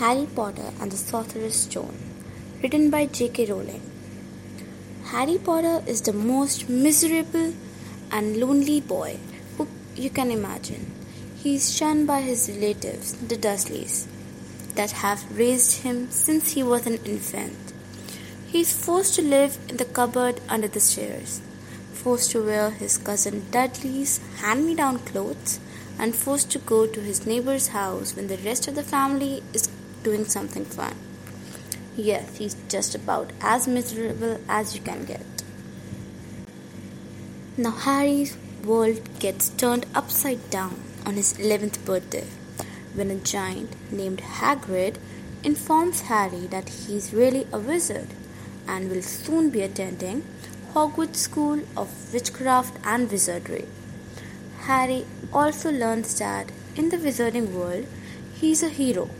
Harry Potter and the Sorcerer's Stone, written by J.K. Rowling. Harry Potter is the most miserable and lonely boy who you can imagine. He is shunned by his relatives, the Dursleys, that have raised him since he was an infant. He is forced to live in the cupboard under the stairs, forced to wear his cousin Dudley's hand me down clothes, and forced to go to his neighbor's house when the rest of the family is doing something fun. Yes, he's just about as miserable as you can get. Now, Harry's world gets turned upside down on his 11th birthday when a giant named Hagrid informs Harry that he's really a wizard and will soon be attending Hogwarts School of Witchcraft and Wizardry. Harry also learns that in the wizarding world, he's a hero.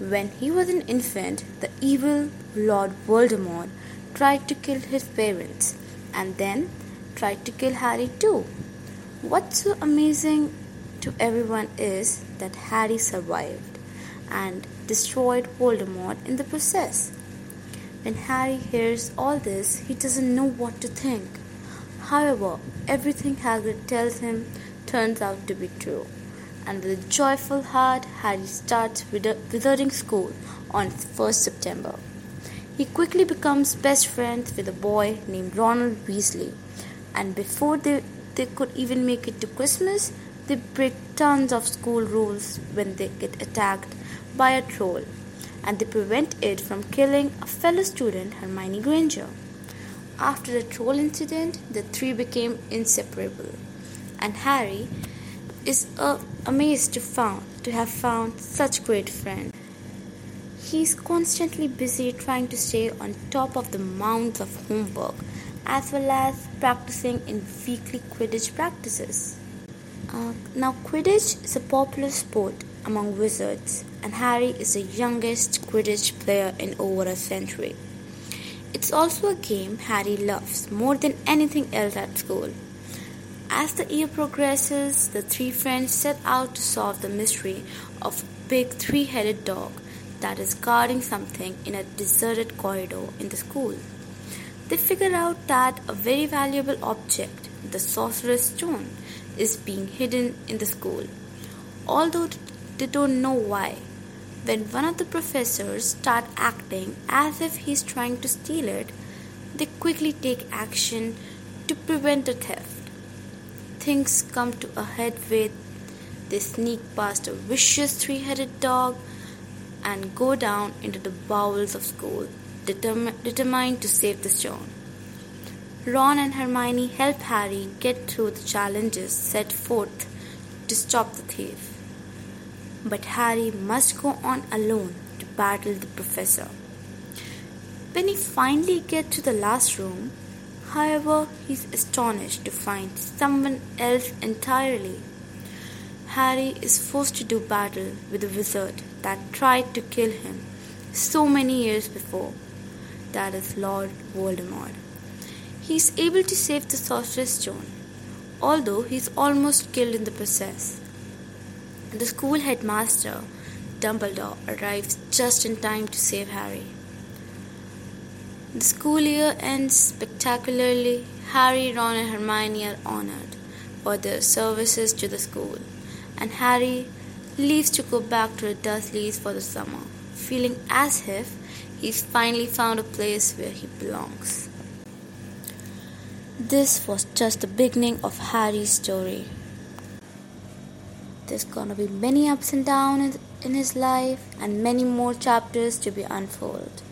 When he was an infant, the evil Lord Voldemort tried to kill his parents and then tried to kill Harry too. What's so amazing to everyone is that Harry survived and destroyed Voldemort in the process. When Harry hears all this, he doesn't know what to think. However, everything Hagrid tells him turns out to be true, and with a joyful heart, Harry starts wizarding school on 1st September. He quickly becomes best friends with a boy named Ronald Weasley, and before they, they could even make it to Christmas, they break tons of school rules when they get attacked by a troll, and they prevent it from killing a fellow student, Hermione Granger. After the troll incident, the three became inseparable, and Harry is uh, amazed to found to have found such great friends. He is constantly busy trying to stay on top of the mounds of homework as well as practicing in weekly Quidditch practices. Uh, now, Quidditch is a popular sport among wizards, and Harry is the youngest Quidditch player in over a century. It's also a game Harry loves more than anything else at school. As the year progresses, the three friends set out to solve the mystery of a big three headed dog that is guarding something in a deserted corridor in the school. They figure out that a very valuable object, the Sorcerer's Stone, is being hidden in the school, although they don't know why when one of the professors start acting as if he's trying to steal it, they quickly take action to prevent the theft. Things come to a head with they sneak past a vicious three-headed dog and go down into the bowels of school, determ- determined to save the stone. Ron and Hermione help Harry get through the challenges set forth to stop the thief but Harry must go on alone to battle the professor. When he finally gets to the last room, however, he's astonished to find someone else entirely. Harry is forced to do battle with a wizard that tried to kill him so many years before. That is Lord Voldemort. He is able to save the Sorcerer's Stone, although he is almost killed in the process. The school headmaster, Dumbledore, arrives just in time to save Harry. The school year ends spectacularly. Harry, Ron, and Hermione are honored for their services to the school, and Harry leaves to go back to the Dursleys for the summer, feeling as if he's finally found a place where he belongs. This was just the beginning of Harry's story. There's gonna be many ups and downs in his life and many more chapters to be unfolded.